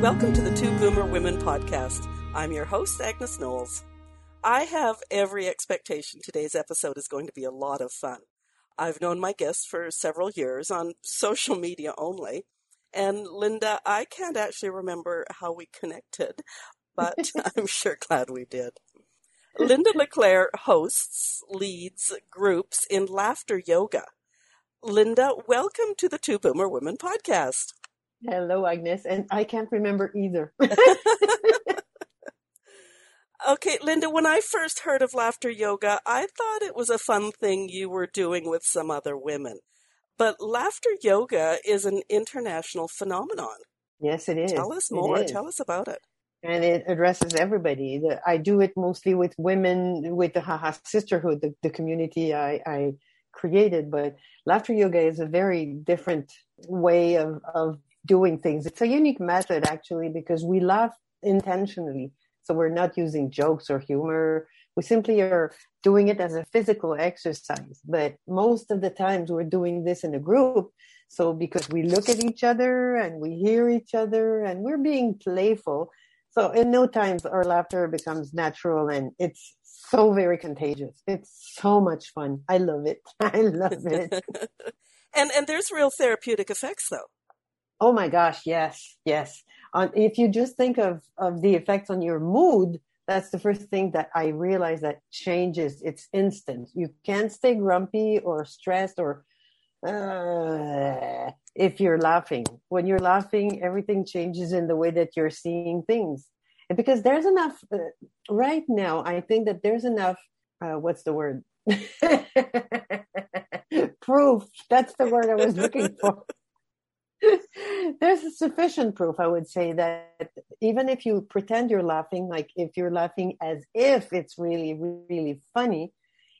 Welcome to the Two Boomer Women podcast. I'm your host, Agnes Knowles. I have every expectation today's episode is going to be a lot of fun. I've known my guests for several years on social media only. And Linda, I can't actually remember how we connected, but I'm sure glad we did. Linda Leclerc hosts, leads groups in laughter yoga. Linda, welcome to the Two Boomer Women podcast. Hello, Agnes. And I can't remember either. okay, Linda, when I first heard of laughter yoga, I thought it was a fun thing you were doing with some other women. But laughter yoga is an international phenomenon. Yes, it is. Tell us more. Tell us about it. And it addresses everybody. I do it mostly with women, with the Haha Sisterhood, the, the community I, I created. But laughter yoga is a very different way of, of doing things. It's a unique method actually because we laugh intentionally. So we're not using jokes or humor. We simply are doing it as a physical exercise. But most of the times we're doing this in a group. So because we look at each other and we hear each other and we're being playful. So in no time our laughter becomes natural and it's so very contagious. It's so much fun. I love it. I love it. and and there's real therapeutic effects though. Oh my gosh, yes, yes. Um, if you just think of, of the effects on your mood, that's the first thing that I realize that changes. It's instant. You can't stay grumpy or stressed or uh, if you're laughing. When you're laughing, everything changes in the way that you're seeing things. Because there's enough, uh, right now, I think that there's enough, uh, what's the word? Proof. That's the word I was looking for. there's sufficient proof, I would say, that even if you pretend you're laughing, like if you're laughing as if it's really, really funny,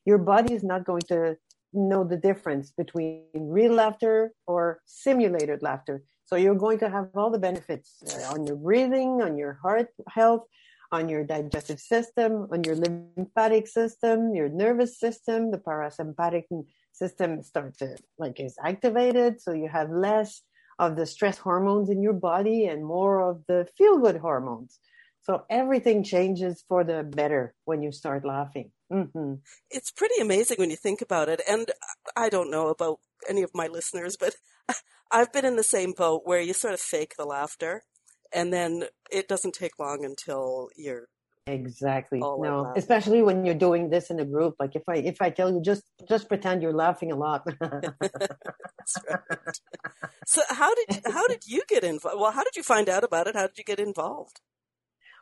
your body is not going to know the difference between real laughter or simulated laughter. So you're going to have all the benefits uh, on your breathing, on your heart health, on your digestive system, on your lymphatic system, your nervous system, the parasympathetic system starts to like is activated. So you have less of the stress hormones in your body and more of the feel good hormones. So everything changes for the better when you start laughing. Mm-hmm. It's pretty amazing when you think about it. And I don't know about any of my listeners, but I've been in the same boat where you sort of fake the laughter and then it doesn't take long until you're Exactly. no, especially when you're doing this in a group. Like if I if I tell you just just pretend you're laughing a lot. right. So how did how did you get involved? Well, how did you find out about it? How did you get involved?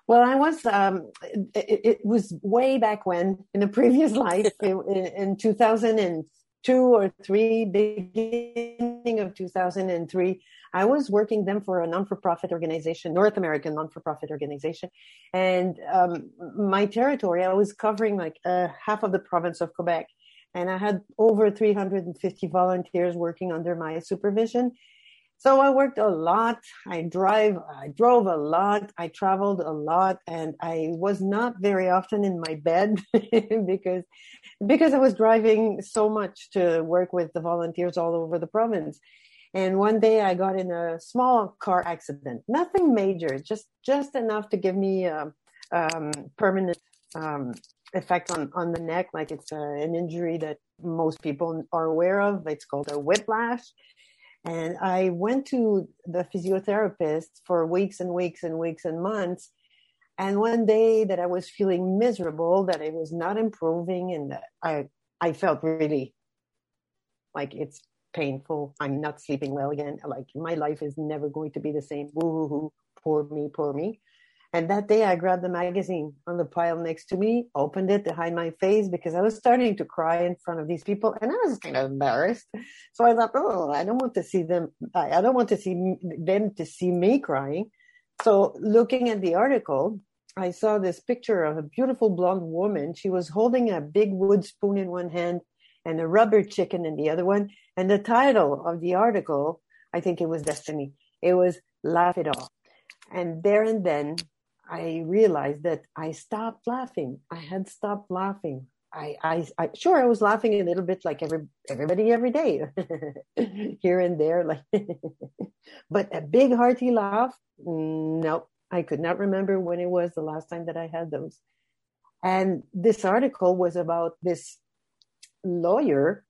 Well, I was. Um, it, it, was way back when in a previous life in, in 2002 or three, beginning of 2003. I was working then for a non-for-profit organization, North American non-for-profit organization, and um, my territory I was covering like uh, half of the province of Quebec, and I had over 350 volunteers working under my supervision. So I worked a lot. I drive, I drove a lot. I traveled a lot, and I was not very often in my bed because because I was driving so much to work with the volunteers all over the province. And one day I got in a small car accident, nothing major, just just enough to give me a, um, permanent um, effect on on the neck, like it's a, an injury that most people are aware of. It's called a whiplash. And I went to the physiotherapist for weeks and weeks and weeks and months. And one day that I was feeling miserable, that I was not improving, and that I I felt really like it's painful. I'm not sleeping well again. Like my life is never going to be the same. Woo hoo hoo. poor me, poor me. And that day I grabbed the magazine on the pile next to me, opened it to hide my face because I was starting to cry in front of these people and I was kind of embarrassed. So I thought, oh, I don't want to see them. I don't want to see them to see me crying. So looking at the article, I saw this picture of a beautiful blonde woman. She was holding a big wood spoon in one hand and a rubber chicken in the other one. And the title of the article, I think it was Destiny. It was Laugh It Off. And there and then I realized that I stopped laughing. I had stopped laughing. I, I, I sure I was laughing a little bit like every everybody every day, here and there, like, but a big hearty laugh, no, I could not remember when it was the last time that I had those. And this article was about this lawyer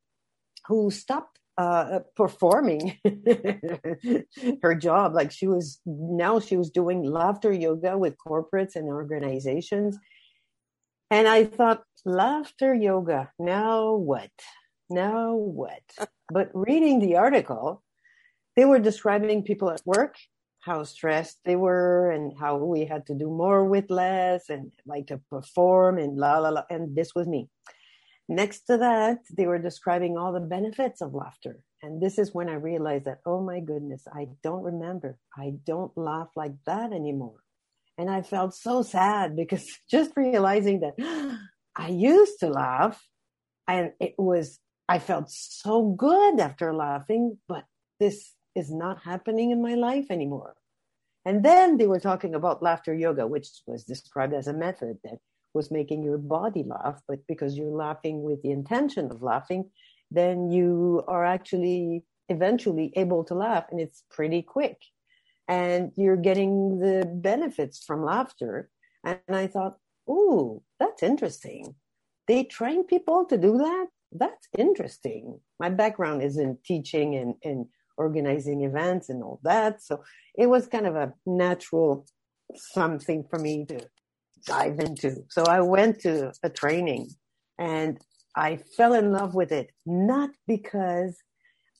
who stopped uh, performing her job. Like she was now she was doing laughter yoga with corporates and organizations. And I thought, laughter yoga, now what? Now what? but reading the article, they were describing people at work, how stressed they were and how we had to do more with less and like to perform and la la la. And this was me. Next to that, they were describing all the benefits of laughter. And this is when I realized that, oh my goodness, I don't remember. I don't laugh like that anymore. And I felt so sad because just realizing that I used to laugh and it was, I felt so good after laughing, but this is not happening in my life anymore. And then they were talking about laughter yoga, which was described as a method that was making your body laugh, but because you're laughing with the intention of laughing, then you are actually eventually able to laugh and it's pretty quick. And you're getting the benefits from laughter. And I thought, ooh, that's interesting. They train people to do that? That's interesting. My background is in teaching and, and organizing events and all that. So it was kind of a natural something for me to dive into. So I went to a training and I fell in love with it, not because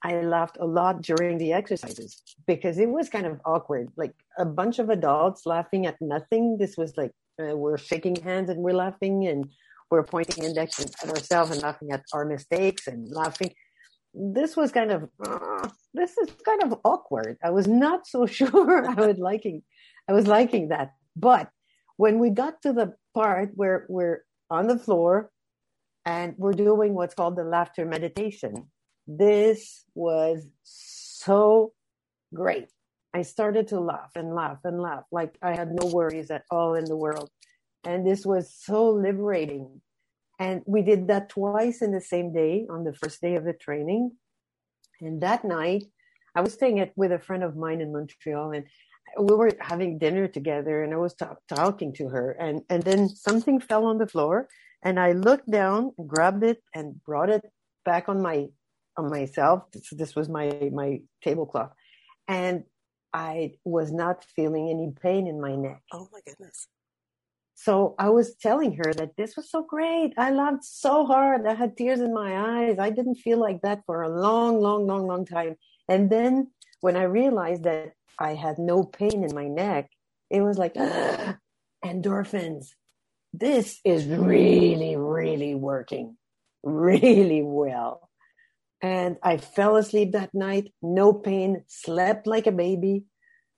I laughed a lot during the exercises, because it was kind of awkward. Like a bunch of adults laughing at nothing. This was like uh, we're shaking hands and we're laughing and we're pointing index at ourselves and laughing at our mistakes and laughing. This was kind of, uh, this is kind of awkward. I was not so sure I was liking, I was liking that. But when we got to the part where we're on the floor and we're doing what's called the laughter meditation, this was so great. I started to laugh and laugh and laugh like I had no worries at all in the world. And this was so liberating. And we did that twice in the same day on the first day of the training. And that night, I was staying at, with a friend of mine in Montreal and we were having dinner together and I was talk, talking to her and, and then something fell on the floor and I looked down, grabbed it and brought it back on my, on myself. This, this was my, my tablecloth and I was not feeling any pain in my neck. Oh my goodness. So I was telling her that this was so great. I loved so hard. I had tears in my eyes. I didn't feel like that for a long, long, long, long time. And then when I realized that I had no pain in my neck. It was like endorphins. This is really, really working really well. And I fell asleep that night, no pain, slept like a baby.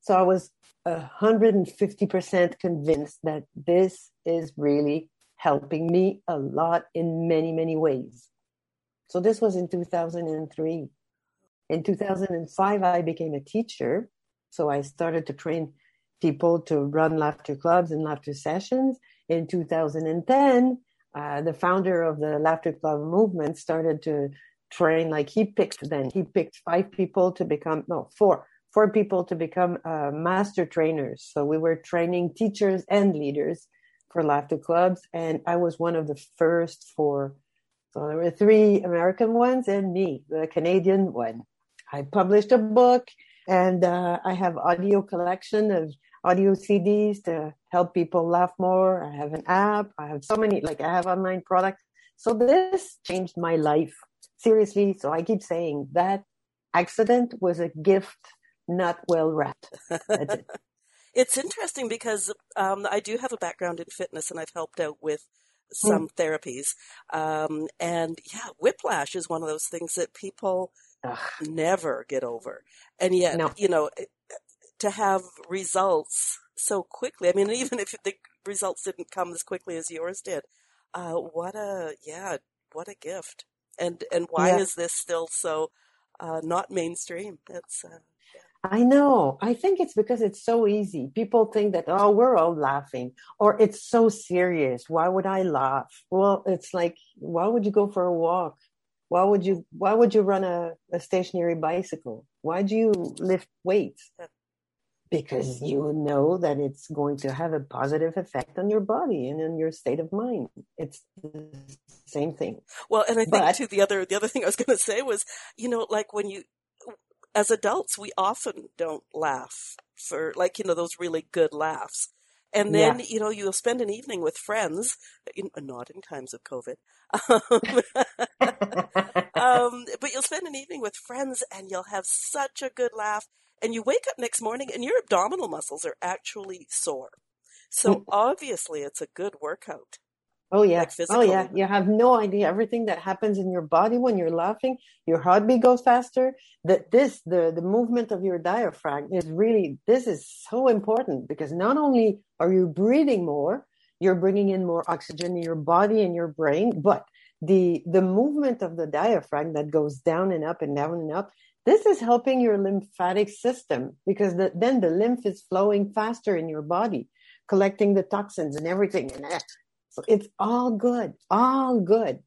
So I was 150% convinced that this is really helping me a lot in many, many ways. So this was in 2003. In 2005, I became a teacher so I started to train people to run laughter clubs and laughter sessions. In 2010, uh, the founder of the laughter club movement started to train like he picked then he picked five people to become no four four people to become uh, master trainers. So we were training teachers and leaders for laughter clubs and i was one of the first four. So there were three american ones and me the canadian one. I published a book and uh, I have audio collection of audio CDs to help people laugh more. I have an app. I have so many, like I have online products. So this changed my life seriously. So I keep saying that accident was a gift, not well wrapped. It. it's interesting because um, I do have a background in fitness and I've helped out with some mm. therapies. Um, and yeah, whiplash is one of those things that people Ugh. never get over. And yet, no. you know, to have results so quickly. I mean, even if the results didn't come as quickly as yours did, uh, what a, yeah, what a gift. And, and why yeah. is this still so, uh, not mainstream? That's uh, I know. I think it's because it's so easy. People think that, oh, we're all laughing or it's so serious. Why would I laugh? Well, it's like, why would you go for a walk? Why would you, why would you run a, a stationary bicycle? Why do you lift weights? Because you know that it's going to have a positive effect on your body and on your state of mind. It's the same thing. Well, and I think but, too, the other, the other thing I was going to say was, you know, like when you, as adults, we often don't laugh for like, you know, those really good laughs. And then, yeah. you know, you'll spend an evening with friends, in, not in times of COVID, um, but you'll spend an evening with friends and you'll have such a good laugh. And you wake up next morning and your abdominal muscles are actually sore. So mm. obviously it's a good workout. Oh yeah. Like oh yeah. You have no idea everything that happens in your body when you're laughing. Your heartbeat goes faster. That this, the, the movement of your diaphragm is really, this is so important because not only are you breathing more, you're bringing in more oxygen in your body and your brain, but the, the movement of the diaphragm that goes down and up and down and up, this is helping your lymphatic system because the, then the lymph is flowing faster in your body collecting the toxins and everything. And eh, so it's all good, all good.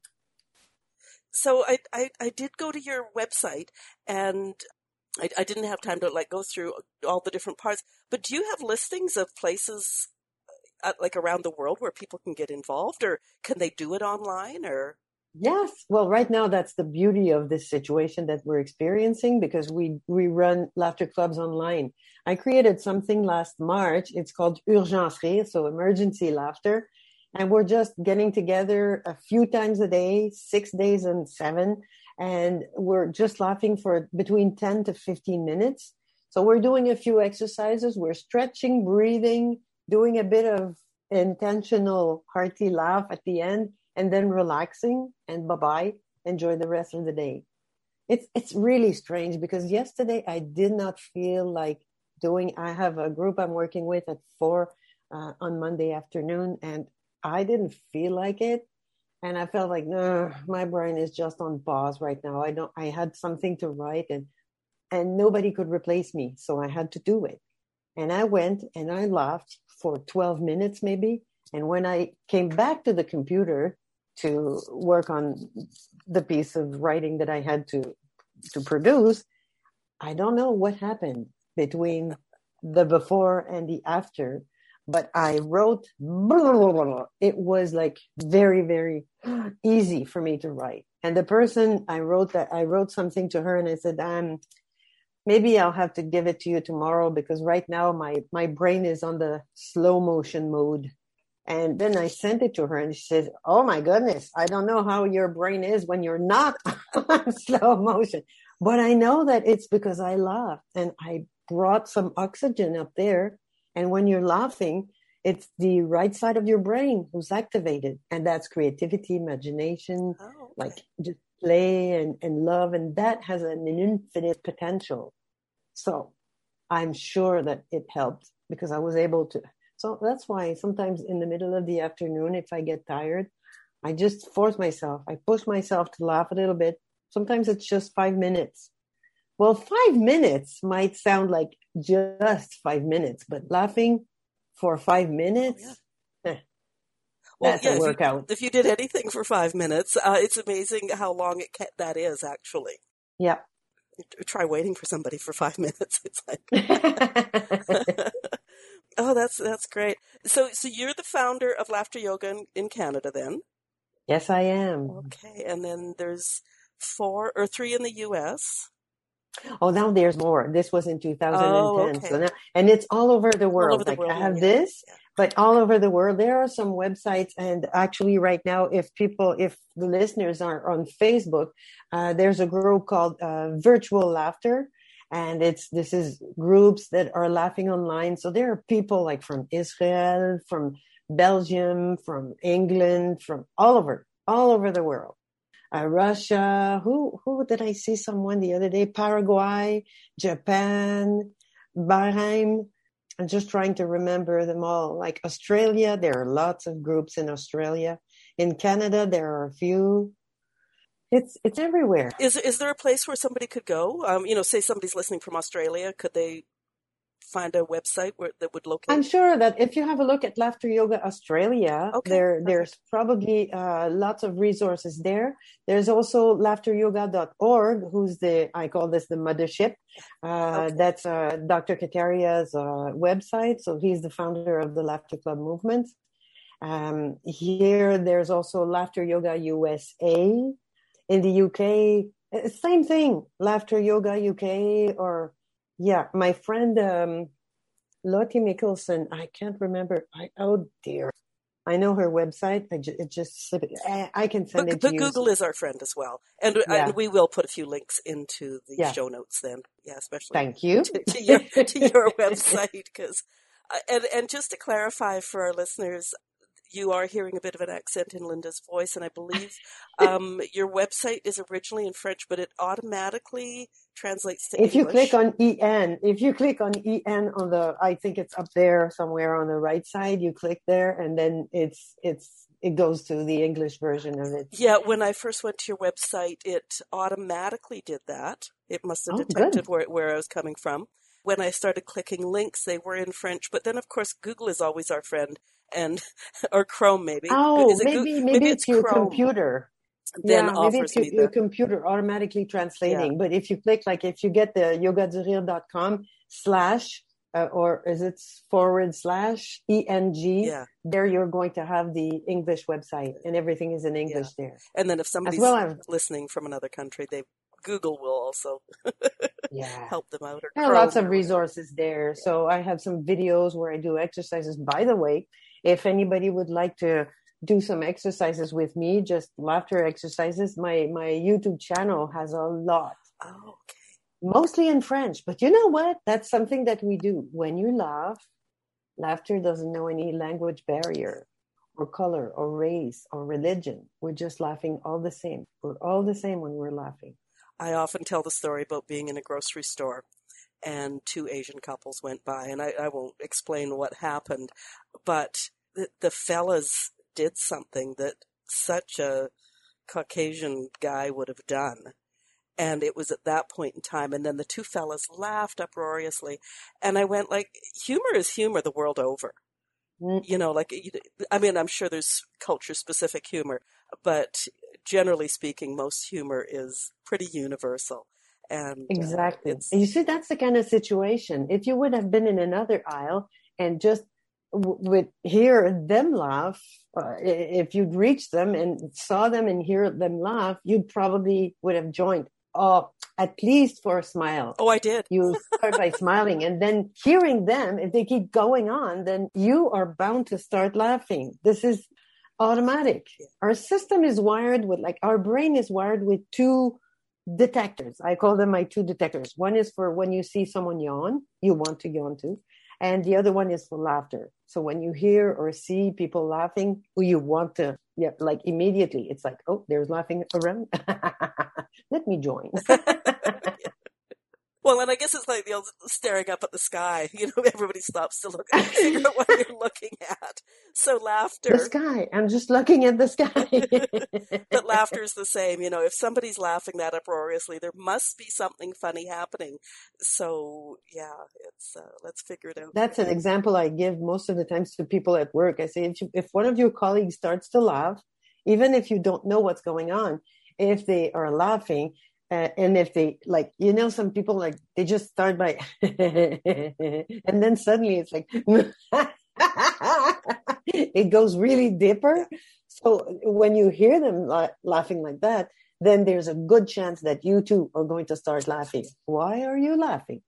So I, I, I did go to your website and I, I didn't have time to like go through all the different parts, but do you have listings of places uh, like around the world where people can get involved or can they do it online or? Yes. Well, right now that's the beauty of this situation that we're experiencing because we, we run laughter clubs online. I created something last March. It's called Urgence Rire, so emergency laughter and we're just getting together a few times a day, six days and seven, and we're just laughing for between 10 to 15 minutes. So we're doing a few exercises. We're stretching, breathing, doing a bit of intentional hearty laugh at the end, and then relaxing and bye bye. Enjoy the rest of the day. It's, it's really strange because yesterday I did not feel like doing, I have a group I'm working with at four uh, on Monday afternoon and I didn't feel like it. And I felt like, no, my brain is just on pause right now. I don't, I had something to write and, and nobody could replace me. So I had to do it. And I went and I laughed for 12 minutes maybe. And when I came back to the computer to work on the piece of writing that I had to, to produce, I don't know what happened between the before and the after but I wrote, blah, blah, blah, it was like very, very easy for me to write. And the person I wrote that, I wrote something to her and I said, um, maybe I'll have to give it to you tomorrow because right now my, my brain is on the slow motion mode. And then I sent it to her and she says, Oh my goodness, I don't know how your brain is when you're not on slow motion. But I know that it's because I laughed and I brought some oxygen up there and when you're laughing, it's the right side of your brain who's activated. And that's creativity, imagination, oh, like just play and, and love. And that has an infinite potential. So I'm sure that it helped because I was able to. So that's why sometimes in the middle of the afternoon, if I get tired, I just force myself. I push myself to laugh a little bit. Sometimes it's just five minutes. Well, five minutes might sound like just five minutes, but laughing for five minutes, oh, yeah. eh, well, that's yeah, a workout. If you, if you, did anything for five minutes, uh, it's amazing how long it ca- that is actually. Yeah. Try waiting for somebody for five minutes. It's like, oh, that's that's great. So, so you're the founder of Laughter Yoga in, in Canada, then? Yes, I am. Okay, and then there's four or three in the U.S. Oh, now there's more. This was in 2010. Oh, okay. So now, and it's all over the world. over the like world, I have yeah. this, Yeah. but all over the world. There are some websites. And actually right now, if people, if the listeners are on Facebook, uh, there's a group called, uh, Virtual Laughter. And it's, this is groups that are laughing online. So there are people like from Israel, from Belgium, from England, from all over, all over the world uh, Russia. Who who did I see someone the other day? Paraguay, Japan, Bahrain. I'm just trying to remember them all. Like Australia, there are lots of groups in Australia. In Canada, there are a few. It's it's everywhere. Is is there a place where somebody could go? Um, you know, say somebody's listening from Australia, could they find a website where that would locate? I'm sure that if you have a look at Laughter Yoga Australia, Okay, there perfect. there's probably uh, lots of resources there. There's also laughteryoga.org, who's the I call this the mothership. Uh, Okay. That's uh, Dr. Kataria's uh, website. So he's the founder of the Laughter Club movement. Um, here, there's also Laughter Yoga USA. In the UK, same thing. Laughter Yoga UK or yeah, my friend um, Lottie Mickelson. I can't remember. I oh dear, I know her website. I ju- it just slipped. I, I can send But, it to but you. Google is our friend as well, and, Yeah. and we will put a few links into the Yeah. show notes. Then, yeah, especially Thank you. to, to your to your website because uh, and and just to clarify for our listeners you are hearing a bit of an accent in Linda's voice and I believe um, your website is originally in French but it automatically translates to English. if you click on en, if you click on en on the, I think it's up there somewhere on the right side. You click there, and then it's it's it goes to the English version of it. yeah, when I first went to your website, it automatically did that. It must have Oh, detected where, where I was coming from. When I started clicking links, they were in French, but then of course Google is always our friend, and or Chrome maybe. Oh, Is it Goo- maybe maybe, it's, your Chrome. computer. Then yeah, maybe it's your, your computer automatically translating. But if you click, like if you get the yogadurire.com slash, uh, or is it forward slash ENG, yeah. there you're going to have the English website and everything is in English there. And then if somebody's well as, listening from another country, they Google will also yeah. help them out. Or There are lots of resources there. So I have some videos where I do exercises. By the way, if anybody would like to do some exercises with me, just laughter exercises, my, my YouTube channel has a lot, Oh, okay. mostly in French. But you know what? That's something that we do. When you laugh, laughter doesn't know any language barrier or color or race or religion. We're just laughing all the same. We're all the same when we're laughing. I often tell the story about being in a grocery store and two Asian couples went by, and I, I won't explain what happened, but the, the fellas did something that such a Caucasian guy would have done. And it was at that point in time, and then the two fellas laughed uproariously, and I went like, humor is humor the world over. Mm. You know, like, I mean, I'm sure there's culture specific humor, but generally speaking, most humor is pretty universal. And uh, Exactly. And you see, that's the kind of situation. If you would have been in another aisle and just w- would hear them laugh, uh, if you'd reached them and saw them and hear them laugh, you probably would have joined. Oh, at least for a smile. oh, I did. You start by smiling and then hearing them, if they keep going on, then you are bound to start laughing. This is automatic. Our system is wired with, like, our brain is wired with two detectors. I call them my two detectors. One is for when you see someone yawn, you want to yawn too. And the other one is for laughter. So when you hear or see people laughing, you want to, yeah, like immediately, it's like, oh, there's laughing around. Let me join. Well, and I guess it's like the old staring up at the sky. You know, everybody stops to look out what you're looking at. So laughter. the sky. I'm just looking at the sky. but laughter is the same. You know, if somebody's laughing that uproariously, there must be something funny happening. So yeah, it's uh, let's figure it out. That's an example I give most of the times to people at work. I say, if, you, if one of your colleagues starts to laugh, even if you don't know what's going on, if they are laughing, uh, and if they like, you know, some people like they just start by, and then suddenly it's like, it goes really deeper. So when you hear them la- laughing like that, then there's a good chance that you too are going to start laughing. Why are you laughing?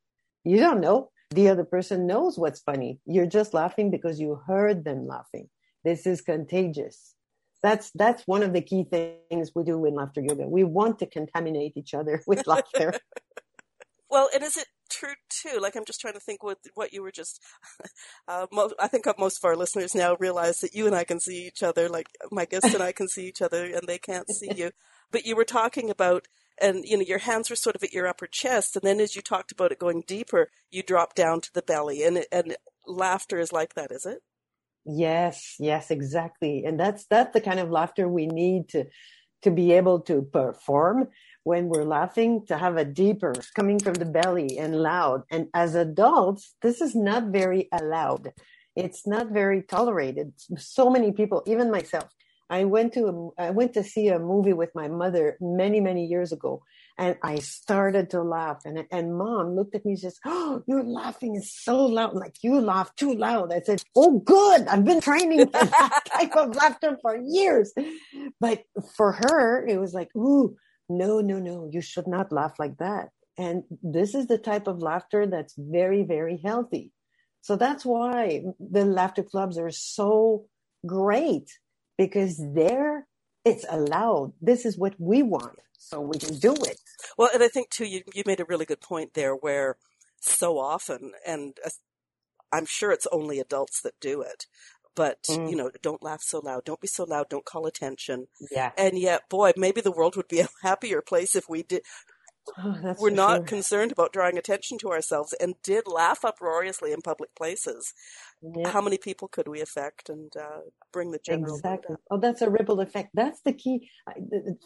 You don't know. The other person knows what's funny. You're just laughing because you heard them laughing. This is contagious. That's that's one of the key things we do in laughter yoga. We want to contaminate each other with laughter. well, and is it true too? Like I'm just trying to think what what you were just. Uh, I think most of our listeners now realize that you and I can see each other. Like my guests and I can see each other, and they can't see you. But you were talking about and you know your hands were sort of at your upper chest and then as you talked about it going deeper you drop down to the belly and and laughter is like that is it yes yes exactly and that's that's the kind of laughter we need to to be able to perform when we're laughing to have a deeper coming from the belly and loud. And as adults this is not very allowed. It's not very tolerated. So many people even myself I went to a, I went to see a movie with my mother many many years ago, and I started to laugh, and and mom looked at me and says, "Oh, you're laughing is so loud, like you laugh too loud." I said, "Oh, good, I've been training for that type of laughter for years," but for her it was like, "Ooh, no, no, no, you should not laugh like that." And this is the type of laughter that's very very healthy. So that's why the laughter clubs are so great because there it's allowed. This is what we want, so we can do it. Well, and I think too, you you made a really good point there, where so often, and uh, I'm sure it's only adults that do it. But mm. you know, don't laugh so loud. Don't be so loud. Don't call attention. Yeah. And yet, boy, maybe the world would be a happier place if we did Oh, we're not sure. concerned about drawing attention to ourselves and did laugh uproariously in public places. Yeah. How many people could we affect and uh, bring the general? Exactly. Oh, that's a ripple effect. That's the key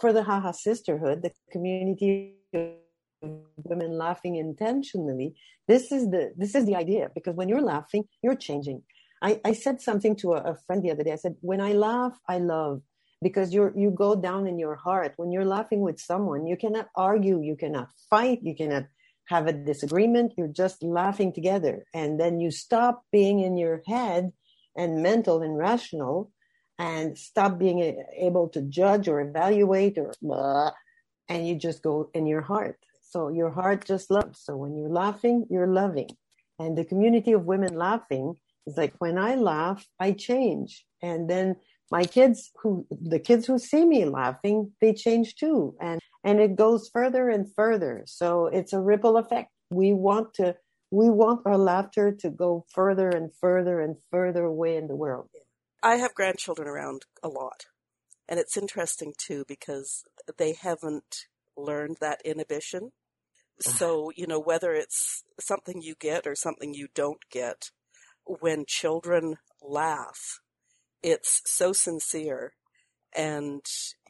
for the Haha Sisterhood, the community of women laughing intentionally. This is the this is the idea because when you're laughing, you're changing. I, I said something to a, a friend the other day. I said, when I laugh, I love. Because you're you go down in your heart. When you're laughing with someone you cannot argue you cannot fight you cannot have a disagreement. You're just laughing together. And then you stop being in your head and mental and rational and stop being able to judge or evaluate or blah, and you just go in your heart. So your heart just loves. So when you're laughing you're loving. And the community of women laughing is like when i laugh i change. And then my kids who the kids who see me laughing they change too. And and it goes further and further. So it's a ripple effect. We want to we want our laughter to go further and further and further away in the world. I have grandchildren around a lot. And it's interesting too because they haven't learned that inhibition. So you know whether it's something you get or something you don't get when children laugh it's so sincere and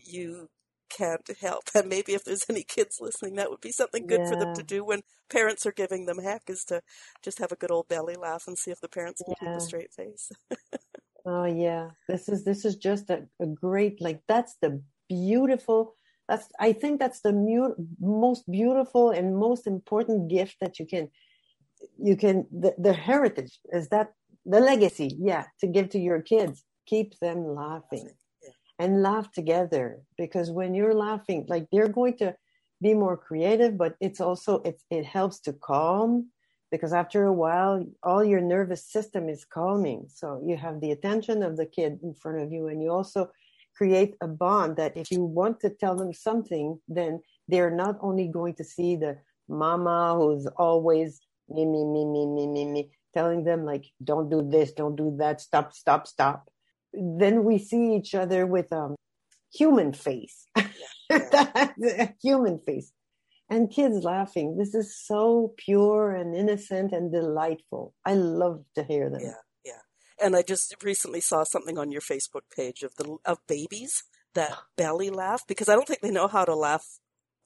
you can't help. And maybe if there's any kids listening, that would be something good yeah. for them to do when parents are giving them heck is to just have a good old belly laugh and see if the parents can yeah. keep a straight face. oh yeah. This is, this is just a, a great, like that's the beautiful, that's, I think that's the mu- most beautiful and most important gift that you can, you can, the, the heritage is that the legacy. Yeah. To give to your kids keep them laughing and laugh together because when you're laughing like they're going to be more creative but it's also it, it helps to calm because after a while all your nervous system is calming so you have the attention of the kid in front of you and you also create a bond that if you want to tell them something then they're not only going to see the mama who's always me me me me me me me telling them like don't do this don't do that stop stop stop then we see each other with a human face, human face, and kids laughing. This is so pure and innocent and delightful. I love to hear them. Yeah, yeah. And I just recently saw something on your Facebook page of the of babies that belly laugh because I don't think they know how to laugh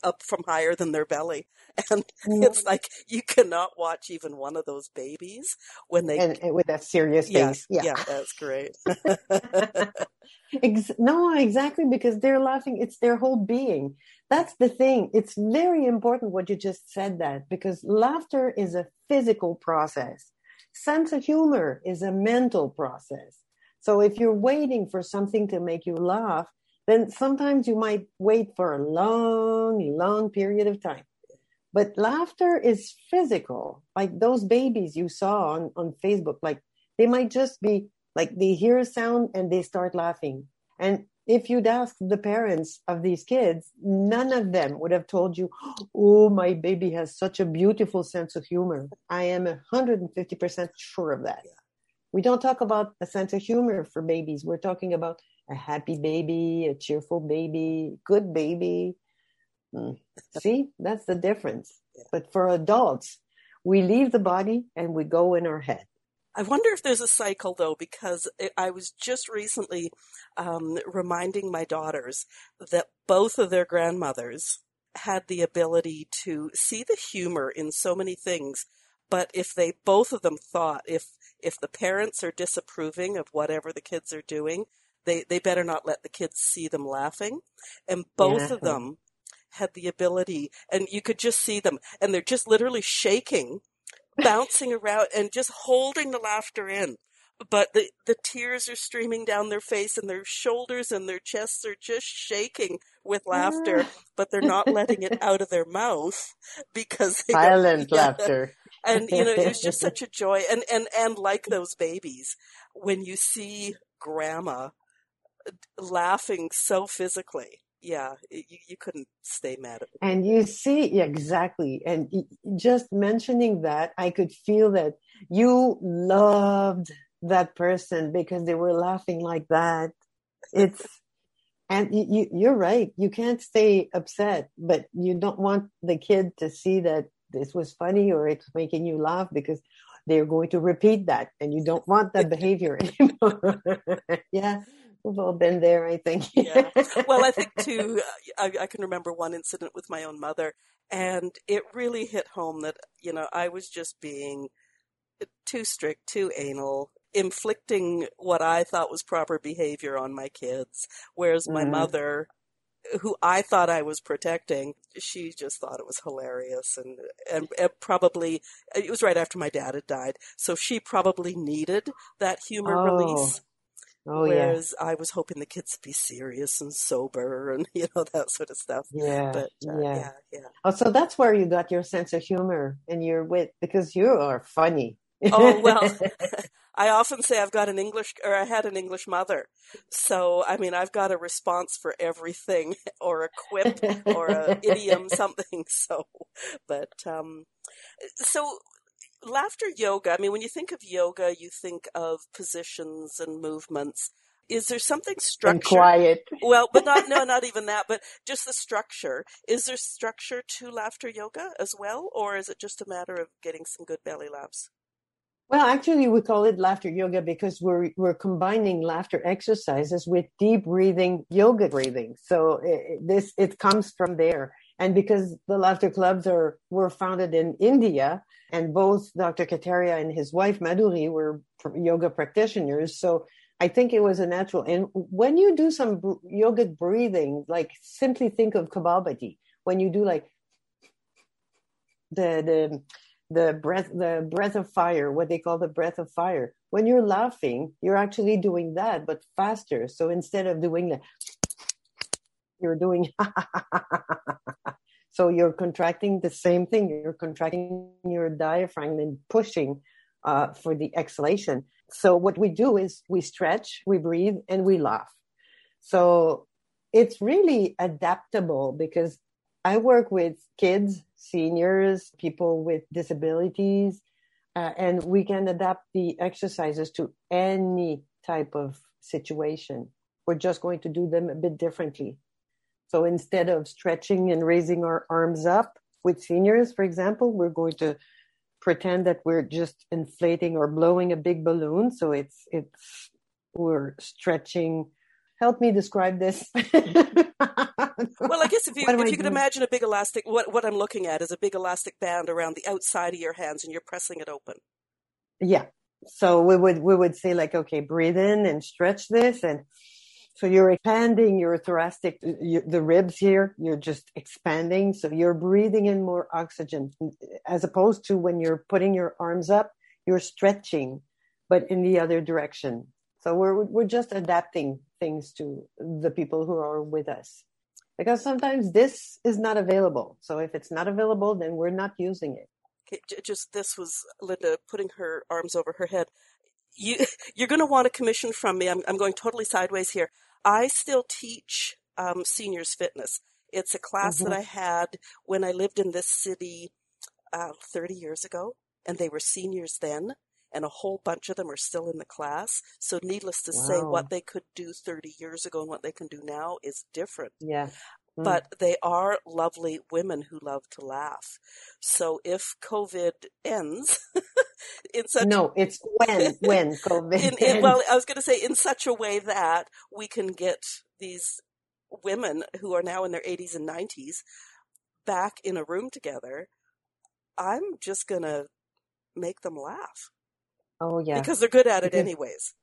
up from higher than their belly. And it's mm-hmm. like you cannot watch even one of those babies when they and, and with that serious face. Yeah, yeah, yeah that's great. Ex- no, exactly because they're laughing. It's their whole being. That's the thing. It's very important what you just said that because laughter is a physical process. Sense of humor is a mental process. So if you're waiting for something to make you laugh, then sometimes you might wait for a long, long period of time. But laughter is physical. Like those babies you saw on, on Facebook, like they might just be like they hear a sound and they start laughing. And if you'd ask the parents of these kids, none of them would have told you, Oh, my baby has such a beautiful sense of humor. I am 150% sure of that. We don't talk about a sense of humor for babies. We're talking about a happy baby, a cheerful baby, good baby. Mm. See, that's the difference. But for adults, we leave the body and we go in our head. I wonder if there's a cycle though, because I was just recently um, reminding my daughters that both of their grandmothers had the ability to see the humor in so many things. But if they both of them thought if if the parents are disapproving of whatever the kids are doing, they, they better not let the kids see them laughing. And both yeah. of them had the ability, and you could just see them, and they're just literally shaking, bouncing around, and just holding the laughter in. But the, the tears are streaming down their face, and their shoulders and their chests are just shaking with laughter, ah. but they're not letting it out of their mouth because they silent yeah. laughter. And you know, it was just such a joy. And and and like those babies, when you see grandma laughing so physically. Yeah, you, you couldn't stay mad at me. And you see, yeah, exactly. And just mentioning that, I could feel that you loved that person because they were laughing like that. It's, and you, you're right. You can't stay upset, but you don't want the kid to see that this was funny or it's making you laugh because they're going to repeat that and you don't want that behavior anymore. yeah. We've all been there, I think. yeah. Well, I think too, I, I can remember one incident with my own mother, and it really hit home that, you know, I was just being too strict, too anal, inflicting what I thought was proper behavior on my kids. Whereas my mm-hmm. mother, who I thought I was protecting, she just thought it was hilarious and, and, and probably it was right after my dad had died, so she probably needed that humor oh. release. Oh, Whereas yeah. I was hoping the kids would be serious and sober and, you know, that sort of stuff. Yeah. But, uh, yeah. yeah. Yeah. Oh, so that's where you got your sense of humor and your wit because you are funny. oh, well, I often say I've got an English, or I had an English mother. So, I mean, I've got a response for everything or a quip or an idiom, something. So, but, um, so laughter yoga, I mean, when you think of yoga, you think of positions and movements. Is there something structured? And quiet. well, but not, no, not even that, but just the structure. Is there structure to laughter yoga as well, or is it just a matter of getting some good belly laughs? Well, actually, we call it laughter yoga because we're we're combining laughter exercises with deep breathing, yoga breathing. So it, this it comes from there. And because the laughter clubs are were founded in India, and both Dr. Kataria and his wife Madhuri were yoga practitioners, so I think it was a natural. And when you do some yogic breathing, like simply think of Kapalbhati. When you do like the the the breath the breath of fire, what they call the breath of fire. When you're laughing, you're actually doing that, but faster. So instead of doing that, you're doing. So you're contracting the same thing. You're contracting your diaphragm and pushing uh, for the exhalation. So what we do is we stretch we breathe and we laugh. So it's really adaptable because i work with kids seniors people with disabilities uh, and we can adapt the exercises to any type of situation. We're just going to do them a bit differently so instead of stretching and raising our arms up with seniors, for example, we're going to pretend that we're just inflating or blowing a big balloon. So it's, it's, we're stretching. Help me describe this. well, I guess if you, if you could imagine a big elastic, what, what I'm looking at is a big elastic band around the outside of your hands and you're pressing it open. Yeah. So we would, we would say like, okay, breathe in and stretch this and so you're expanding your thoracic, the ribs here, you're just expanding. So you're breathing in more oxygen as opposed to when you're putting your arms up, you're stretching, but in the other direction. So we're, we're just adapting things to the people who are with us. Because sometimes this is not available. So if it's not available then we're not using it. Okay, just this was linda putting her arms over her head you you're going to want a commission from me I'm, I'm going totally sideways here i still teach um, seniors fitness it's a class mm-hmm. that i had when i lived in this city uh, 30 years ago and they were seniors then and a whole bunch of them are still in the class. So needless to wow. say, what they could do 30 years ago and what they can do now is different. Yeah. Mm. But they are lovely women who love to laugh. So if COVID ends, in such no, it's when when COVID. In, in, well, I was going to say in such a way that we can get these women who are now in their 80s and 90s back in a room together. I'm just going to make them laugh. Oh yeah. Because they're good at it anyways.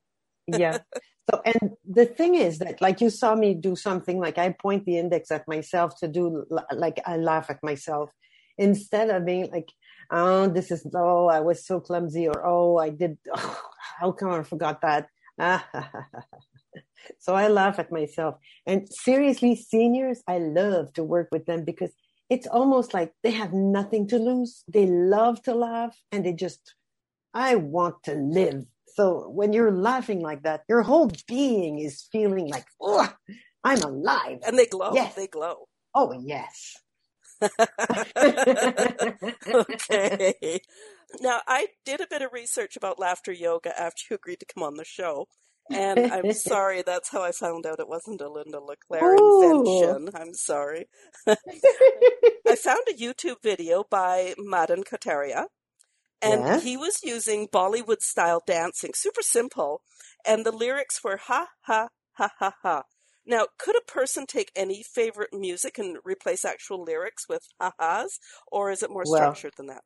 yeah. So and the thing is that like you saw me do something like I point the index at myself to do like I laugh at myself instead of being like oh this is oh I was so clumsy or oh I did oh, how come I forgot that so I laugh at myself and seriously seniors I love to work with them because it's almost like they have nothing to lose they love to laugh and they just I want to live. So when you're laughing like that, your whole being is feeling like, oh, I'm alive. And they glow. Yes. They glow. Oh, yes. Okay. Now, I did a bit of research about laughter yoga after you agreed to come on the show. And I'm sorry, that's how I found out it wasn't a Linda Leclerc invention. I'm sorry. I found a YouTube video by Madan Kataria and yes. he was using Bollywood style dancing, super simple, and the lyrics were ha ha ha ha ha. Now, could a person take any favorite music and replace actual lyrics with ha-has, or is it more well, structured than that?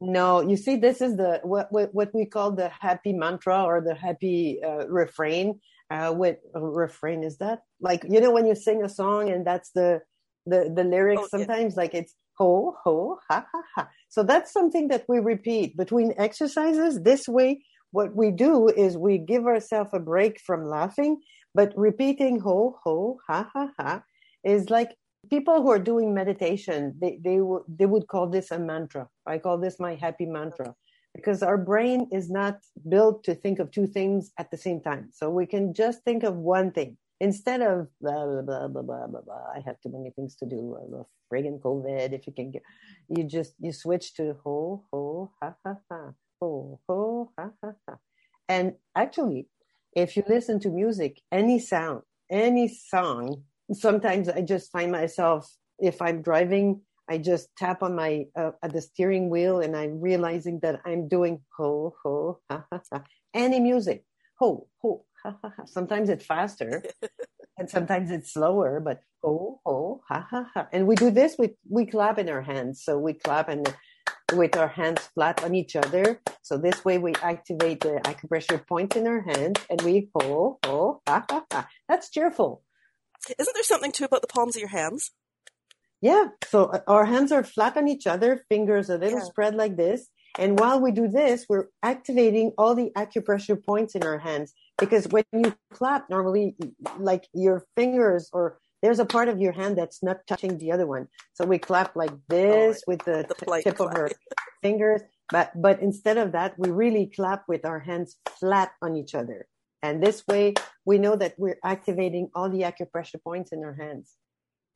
No, you see, this is the what what, what we call the happy mantra or the happy uh, refrain. Uh, what refrain is that? Like you know when you sing a song and that's the the the lyrics. Oh, sometimes yeah. like it's ho, ho, ha, ha, ha. So that's something that we repeat between exercises. This way, what we do is we give ourselves a break from laughing, but repeating ho, ho, ha, ha, ha is like people who are doing meditation, they, they, w- they would call this a mantra. I call this my happy mantra because our brain is not built to think of two things at the same time. So we can just think of one thing instead of blah blah blah blah blah blah, blah I have too many things to do. I Uh, friggin' COVID. If you can get, you just you switch to ho ho ha ha ha ho ho ha ha ha. And actually, if you listen to music, any sound, any song, sometimes I just find myself if I'm driving. I just tap on my uh, at the steering wheel and I'm realizing that I'm doing ho ho ha ha ha any music ho ho Sometimes it's faster and sometimes it's slower, but ho, ho, ha, ha, ha. And we do this, we, we clap in our hands. So we clap and with our hands flat on each other. So this way we activate the acupressure points in our hands and we oh, oh, ha, ha, ha. That's cheerful. Isn't there something too about the palms of your hands? Yeah. So uh, our hands are flat on each other, fingers a little yeah. spread like this. And while we do this, we're activating all the acupressure points in our hands because when you clap, normally, like your fingers or there's a part of your hand that's not touching the other one. So we clap like this oh, with the, the tip clap. of our fingers. But, but instead of that, we really clap with our hands flat on each other. And this way we know that we're activating all the acupressure points in our hands.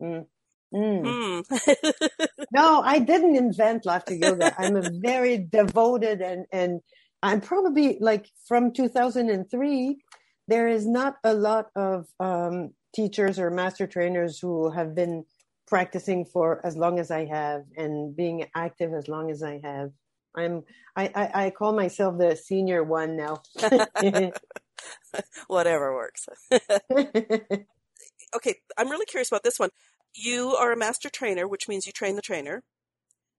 Mm. Mm. Mm. no, I didn't invent laughter yoga. I'm a very devoted and, and I'm probably like from 2003, there is not a lot of um, teachers or master trainers who have been practicing for as long as I have and being active as long as I have. I'm I, I, I call myself the senior one now. Whatever works. okay, I'm really curious about this one you are a master trainer, which means you train the trainer.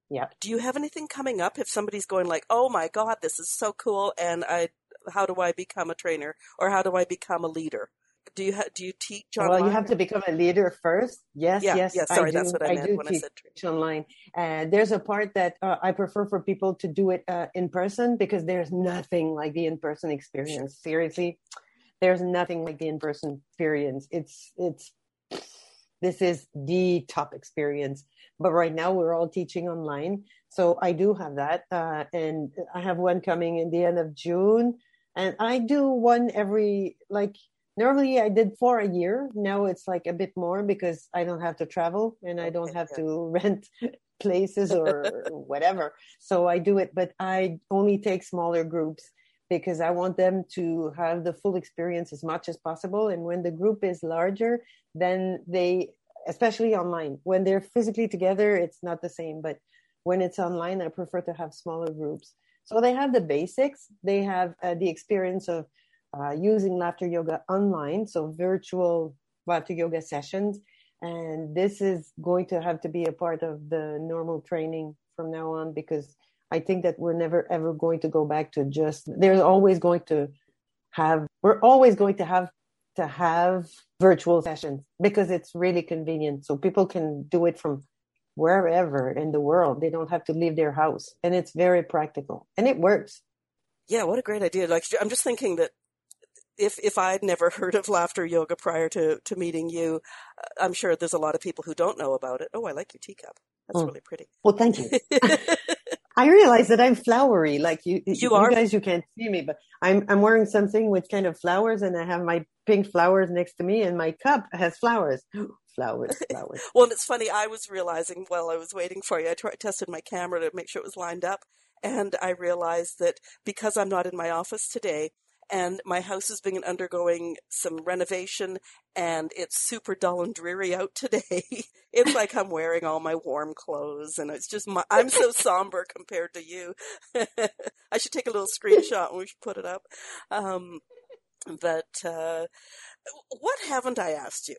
Yeah. Do you have anything coming up if somebody's going like, "Oh my god, this is so cool and I how do I become a trainer or how do I become a leader?" Do you ha- do you teach online? Well, you have to become a leader first. Yes, yeah, yes. Yeah, sorry, I that's what I, I meant when I said teach online. Uh, there's a part that uh, I prefer for people to do it uh, in person because there's nothing like the in-person experience. Seriously, there's nothing like the in-person experience. It's it's this is the top experience. But right now we're all teaching online, so I do have that, uh, and I have one coming in the end of June, and I do one every like normally I did four a year. Now it's like a bit more because I don't have to travel and I don't have to rent places or whatever. So I do it, but I only take smaller groups because I want them to have the full experience as much as possible. And when the group is larger, then they, especially online, when they're physically together, it's not the same. But when it's online, I prefer to have smaller groups. So they have the basics. They have uh, the experience of uh, using laughter yoga online, so virtual laughter yoga sessions. And this is going to have to be a part of the normal training from now on because I think that we're never ever going to go back to just, there's always going to have, we're always going to have to have virtual sessions because it's really convenient. So people can do it from wherever in the world. They don't have to leave their house and it's very practical and it works. Yeah, what a great idea. Like I'm just thinking that if if I'd never heard of laughter yoga prior to to meeting you, uh, I'm sure there's a lot of people who don't know about it. Oh, I like your teacup. That's oh. really pretty. Well, thank you. I realize that I'm flowery. Like you, you, you are. guys, you can't see me, but I'm I'm wearing something with kind of flowers, and I have my pink flowers next to me, and my cup has flowers. flowers, flowers. well, and it's funny. I was realizing while I was waiting for you, I t- tested my camera to make sure it was lined up, and I realized that because I'm not in my office today, and my house has been undergoing some renovation and it's super dull and dreary out today. it's like I'm wearing all my warm clothes and it's just my, I'm so somber compared to you. I should take a little screenshot and we should put it up. Um, but, uh, what haven't I asked you?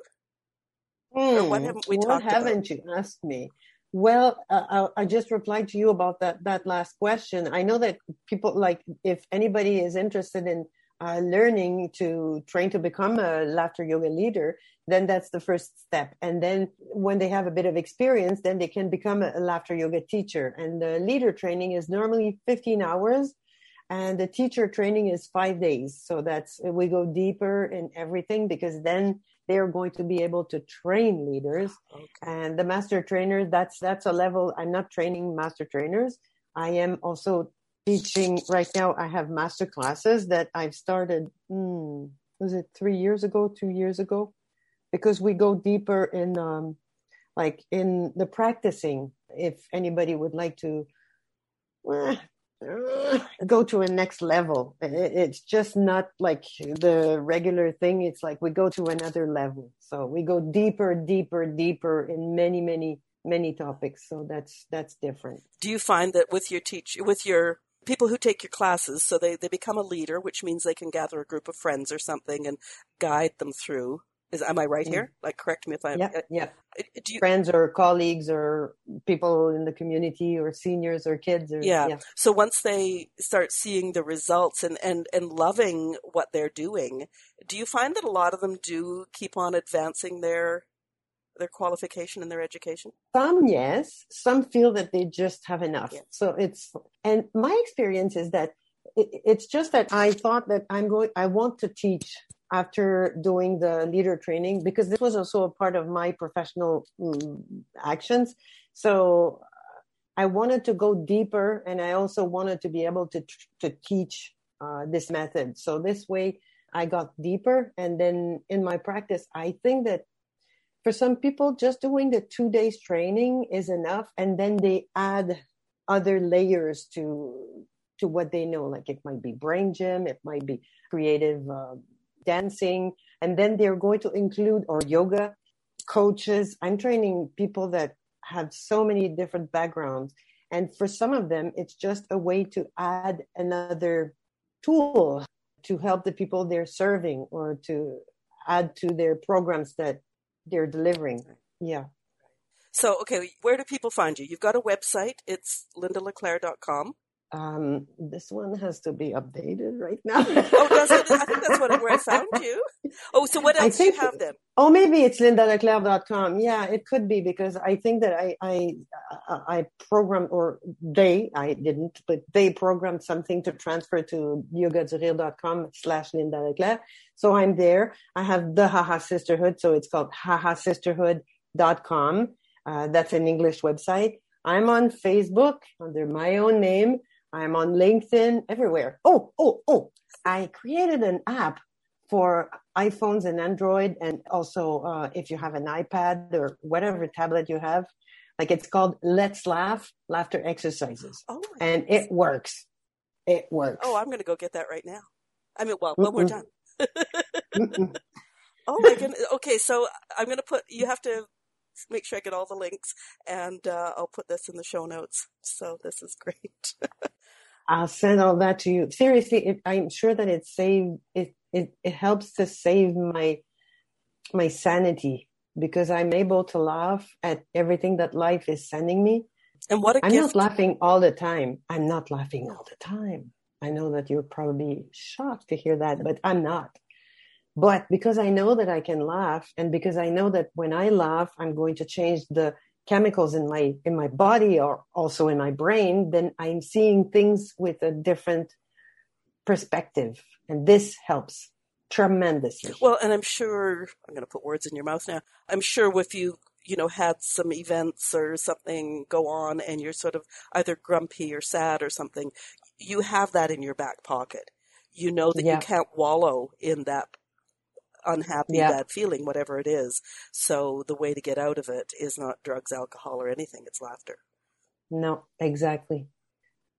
or what hmm, haven't we what haven't about? you asked me? Well, uh, I just replied to you about that that last question. I know that people like if anybody is interested in uh, learning to train to become a laughter yoga leader, then that's the first step. And then when they have a bit of experience, then they can become a laughter yoga teacher. And the leader training is normally 15 hours and the teacher training is five days. So that's, we go deeper in everything because then they're going to be able to train leaders okay. and the master trainers. That's, that's a level. I'm not training master trainers. I am also teaching right now. I have master classes that I've started. Hmm, was it three years ago? Two years ago? Because we go deeper in, um, like in the practicing. If anybody would like to go to a next level, it's just not like the regular thing. It's like we go to another level. So we go deeper, deeper, deeper in many, many many topics so that's that's different do you find that with your teach with your people who take your classes, so they, they become a leader, which means they can gather a group of friends or something and guide them through. Is am I right mm. here? Like, correct me if I'm. Yeah, uh, yeah. You, friends or colleagues or people in the community or seniors or kids. Or, yeah. yeah. So once they start seeing the results and and and loving what they're doing, do you find that a lot of them do keep on advancing their their qualification and their education? Some, yes. Some feel that they just have enough. Yeah. So it's, and my experience is that it, it's just that I thought that I'm going, I want to teach after doing the leader training because this was also a part of my professional um, actions. So I wanted to go deeper and I also wanted to be able to, to teach uh, this method. So this way I got deeper. And then in my practice, I think that for some people, just doing the two days training is enough, and then they add other layers to to what they know. Like it might be brain gym, it might be creative uh, dancing, and then they're going to include or yoga coaches. I'm training people that have so many different backgrounds, and for some of them, it's just a way to add another tool to help the people they're serving or to add to their programs that they're delivering. Yeah. So, okay, where do people find you? You've got a website. It's lindaleclerc.com. Um, this one has to be updated right now. oh, does it? I think that's what, where I found you. Oh, so what else think, do you have then? Oh, maybe it's lindaleclerc.com. Yeah, it could be because I think that I, I, I programmed or they, I didn't, but they programmed something to transfer to yogadurire.com slash Linda Leclerc. So I'm there. I have the Haha Sisterhood. So it's called hahasisterhood.com. Uh, that's an English website. I'm on Facebook under my own name. I'm on LinkedIn, everywhere. Oh, oh, oh, I created an app for iPhones and Android, and also uh, if you have an iPad or whatever tablet you have, like it's called Let's Laugh Laughter Exercises. Oh and goodness. it works. It works. Oh, I'm going to go get that right now. I mean, well, when we're done. oh my goodness. Okay, so I'm going to put, you have to make sure I get all the links, and uh, I'll put this in the show notes. So this is great. I'll send all that to you. Seriously, it, I'm sure that it saved it, it. It helps to save my my sanity because I'm able to laugh at everything that life is sending me. And what a I'm gift. not laughing all the time. I'm not laughing all the time. I know that you're probably shocked to hear that, but I'm not. But because I know that I can laugh and because I know that when I laugh, I'm going to change the chemicals in my in my body or also in my brain, then I'm seeing things with a different perspective. And this helps tremendously. Well, and I'm sure I'm going to put words in your mouth now. I'm sure if you you know had some events or something go on and you're sort of either grumpy or sad or something, you have that in your back pocket. You know that yeah. you can't wallow in that unhappy, yeah. bad feeling, whatever it is. So the way to get out of it is not drugs, alcohol, or anything. It's laughter. No, exactly.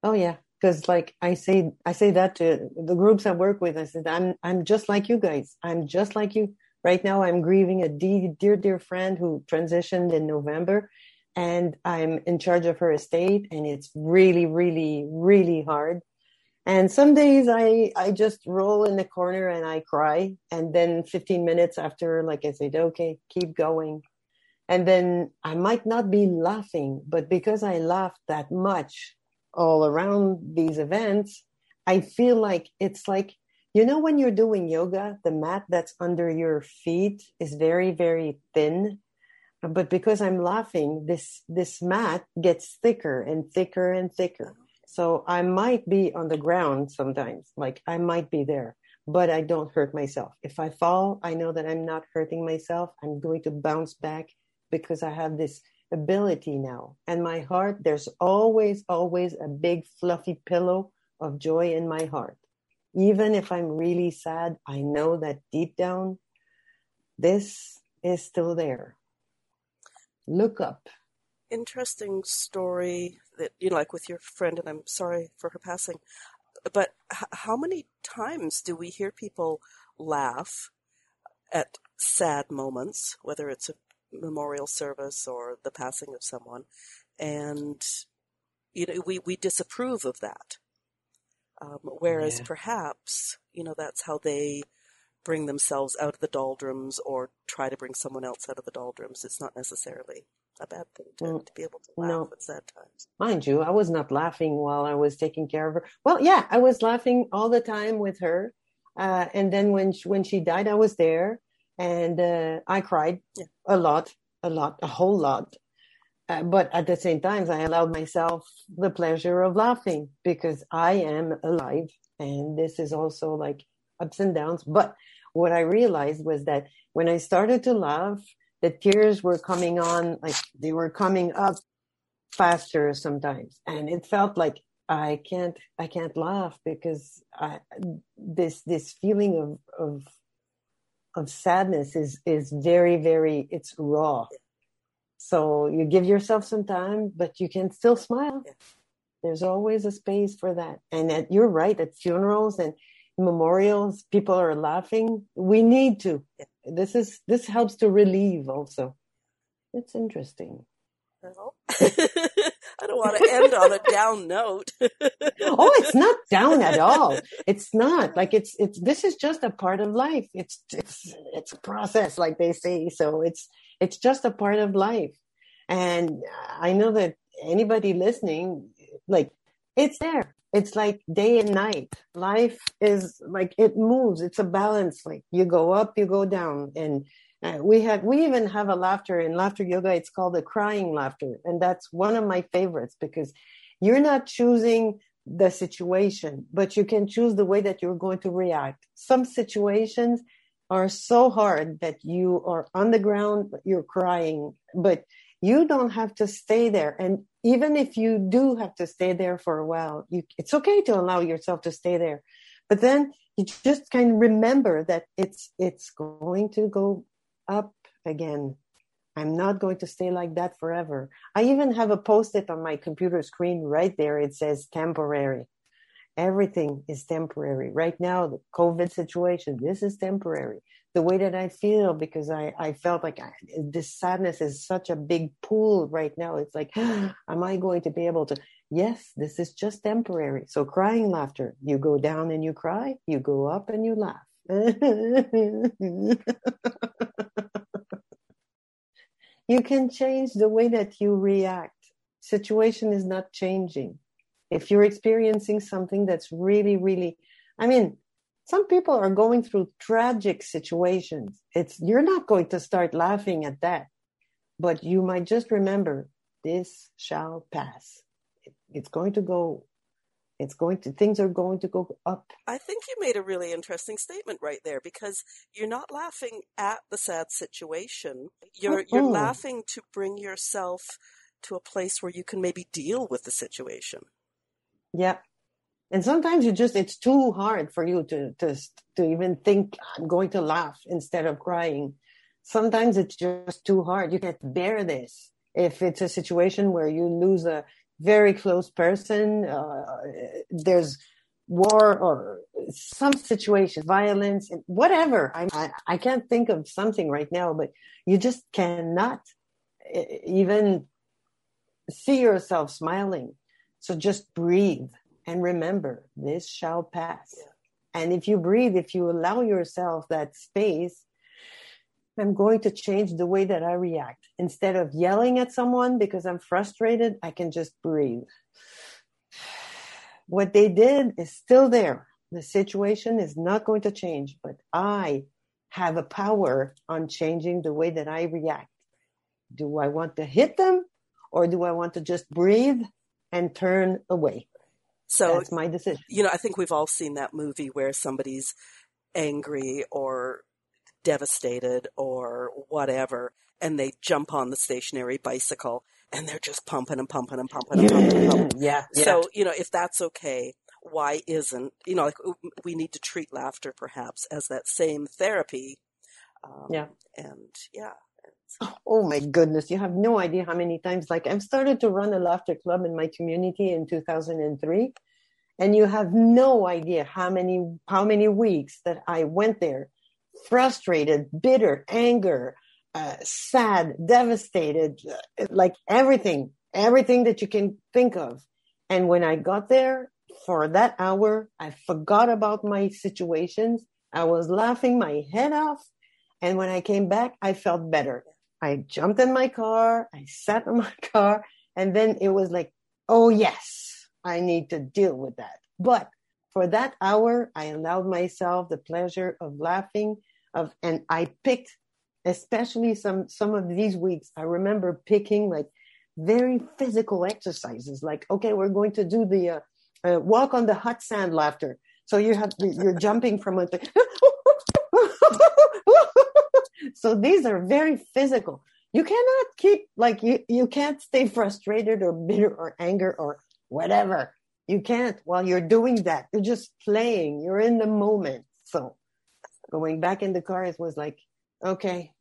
Oh yeah, because like I say, I say that to the groups I work with. I said, I'm I'm just like you guys. I'm just like you. Right now, I'm grieving a dear, dear friend who transitioned in November, and I'm in charge of her estate, and it's really, really, really hard and some days I, I just roll in the corner and I cry. And then 15 minutes after, like I said, okay, keep going. And then I might not be laughing, but because I laughed that much all around these events, I feel like it's like, you know, when you're doing yoga, the mat that's under your feet is very, very thin. But because I'm laughing, this, this mat gets thicker and thicker and thicker. So I might be on the ground sometimes, like I might be there, but I don't hurt myself. If I fall, I know that I'm not hurting myself. I'm going to bounce back because I have this ability now. And my heart, there's always, always a big fluffy pillow of joy in my heart. Even if I'm really sad, I know that deep down, this is still there. Look up interesting story that you know, like with your friend, and I'm sorry for her passing. But h- how many times do we hear people laugh at sad moments, whether it's a memorial service or the passing of someone, and you know we we disapprove of that. Um, whereas yeah. perhaps you know that's how they bring themselves out of the doldrums or try to bring someone else out of the doldrums. It's not necessarily a bad thing to, mm. to be able to laugh no. at sad times. Mind you, I was not laughing while I was taking care of her. Well, yeah, I was laughing all the time with her. Uh, and then when she, when she died, I was there and uh, I cried yeah. a lot, a lot, a whole lot. Uh, but at the same time, I allowed myself the pleasure of laughing because I am alive. And this is also like ups and downs. But what I realized was that when I started to laugh, the tears were coming on, like they were coming up faster sometimes. And it felt like I can't, I can't laugh because I, this, this feeling of, of, of sadness is, is very, very, it's raw. So you give yourself some time, but you can still smile. There's always a space for that. And at, you're right, at funerals and memorials, people are laughing. We need to this is this helps to relieve also. It's interesting. Well, I don't want to end on a down note. oh, it's not down at all. It's not like it's it's this is just a part of life. It's it's it's a process, like they say. So it's it's just a part of life. And I know that anybody listening, like it's there. It's like day and night. Life is like it moves. It's a balance. Like you go up, you go down, and uh, we have we even have a laughter in laughter yoga. It's called the crying laughter, and that's one of my favorites because you're not choosing the situation, but you can choose the way that you're going to react. Some situations are so hard that you are on the ground, you're crying, but you don't have to stay there. And even if you do have to stay there for a while, you, it's okay to allow yourself to stay there. But then you just kind of remember that it's, it's going to go up again. I'm not going to stay like that forever. I even have a post it on my computer screen right there. It says temporary. Everything is temporary. Right now, the COVID situation, this is temporary. The way that I feel, because I, I felt like I, this sadness is such a big pool right now. It's like, am I going to be able to? Yes, this is just temporary. So crying laughter, you go down and you cry, you go up and you laugh. you can change the way that you react. Situation is not changing. If you're experiencing something that's really, really, I mean, some people are going through tragic situations. It's, you're not going to start laughing at that, but you might just remember this shall pass. it's going to go it's going to things are going to go up. I think you made a really interesting statement right there because you're not laughing at the sad situation. You're you're laughing to bring yourself to a place where you can maybe deal with the situation. Yeah and sometimes you just it's too hard for you to to to even think i'm going to laugh instead of crying sometimes it's just too hard you can't bear this if it's a situation where you lose a very close person, uh, there's war or some situation, violence, whatever. I, I, I can't think of something right now, but you just cannot even see yourself smiling. So just breathe and remember this shall pass. Yeah. And if you breathe, if you allow yourself that space, I'm going to change the way that I react. Instead of yelling at someone because I'm frustrated, I can just breathe. What they did is still there. The situation is not going to change, but I have a power on changing the way that I react. Do I want to hit them or do I want to just breathe and turn away? So that's my decision. You know, I think we've all seen that movie where somebody's angry or devastated or whatever, and they jump on the stationary bicycle and they're just pumping and pumping and pumping and pumping and pumping. Yeah, yeah. So, you know, if that's okay, why isn't, you know, like we need to treat laughter perhaps as that same therapy. Um, yeah. And yeah. Oh my goodness. You have no idea how many times, like I've started to run a laughter club in my community in 2003 and you have no idea how many, how many weeks that I went there frustrated, bitter, anger, uh, sad, devastated, uh, like everything, everything that you can think of. And when I got there for that hour, I forgot about my situations. I was laughing my head off. And when I came back, I felt better. I jumped in my car. I sat in my car. And then it was like, oh, yes, I need to deal with that. But for that hour, I allowed myself the pleasure of laughing of, and I picked, especially some, some of these weeks, I remember picking like very physical exercises. Like, okay, we're going to do the, uh, uh, walk on the hot sand laughter. So you have, you're jumping from a, so these are very physical. You cannot keep like you, you can't stay frustrated or bitter or anger or whatever. You can't while you're doing that. You're just playing. You're in the moment. So going back in the car, it was like, okay.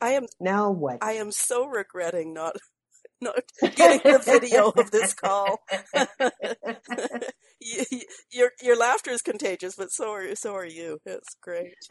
I am now what? I am so regretting not not getting the video of this call. you, your your laughter is contagious, but so are so are you. It's great.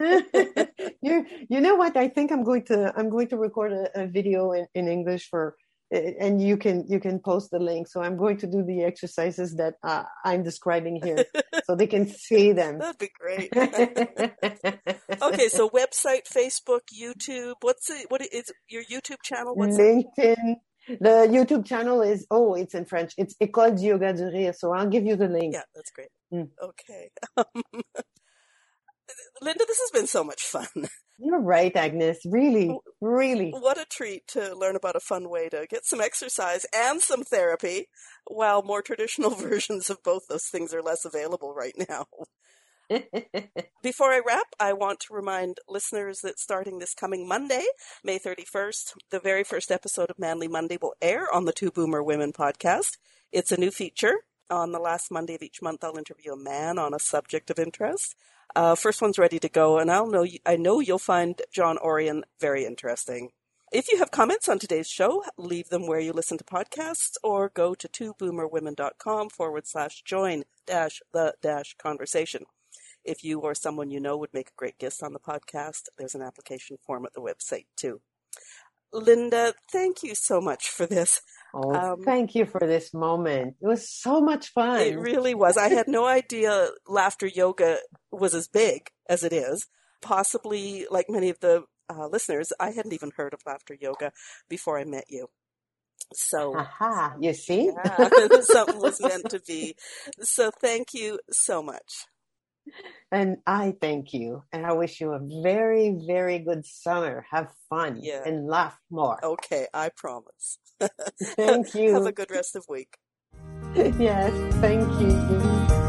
you you know what? I think I'm going to I'm going to record a, a video in, in English for and you can you can post the link so i'm going to do the exercises that uh, i'm describing here so they can see them that'd be great okay so website facebook youtube what's it what is your youtube channel what's linkedin The YouTube channel is oh, it's in French. It's École du Yoga du Rire. So I'll give you the link. Yeah, that's great. Mm. Okay. Linda, this has been so much fun. You're right, Agnes. Really, really. What a treat to learn about a fun way to get some exercise and some therapy, while more traditional versions of both those things are less available right now. Before I wrap, I want to remind listeners that starting this coming Monday, May 31st, the very first episode of Manly Monday will air on the Two Boomer Women podcast. It's a new feature. On the last Monday of each month, I'll interview a man on a subject of interest. Uh, first one's ready to go, and I'll know I know you'll find John Orion very interesting. If you have comments on today's show, leave them where you listen to podcasts or go to twoboomerwomen.com forward slash join dash the dash conversation. If you or someone you know would make a great guest on the podcast, there's an application form at the website too. Linda, thank you so much for this. Oh, um, thank you for this moment. It was so much fun. It really was. I had no idea laughter yoga was as big as it is. Possibly, like many of the uh, listeners, I hadn't even heard of laughter yoga before I met you. So, Aha, you see, yeah, something was meant to be. So, thank you so much. And I thank you. And I wish you a very, very good summer. Have fun yeah. and laugh more. Okay, I promise. Thank you. Have a good rest of week. yes, thank you.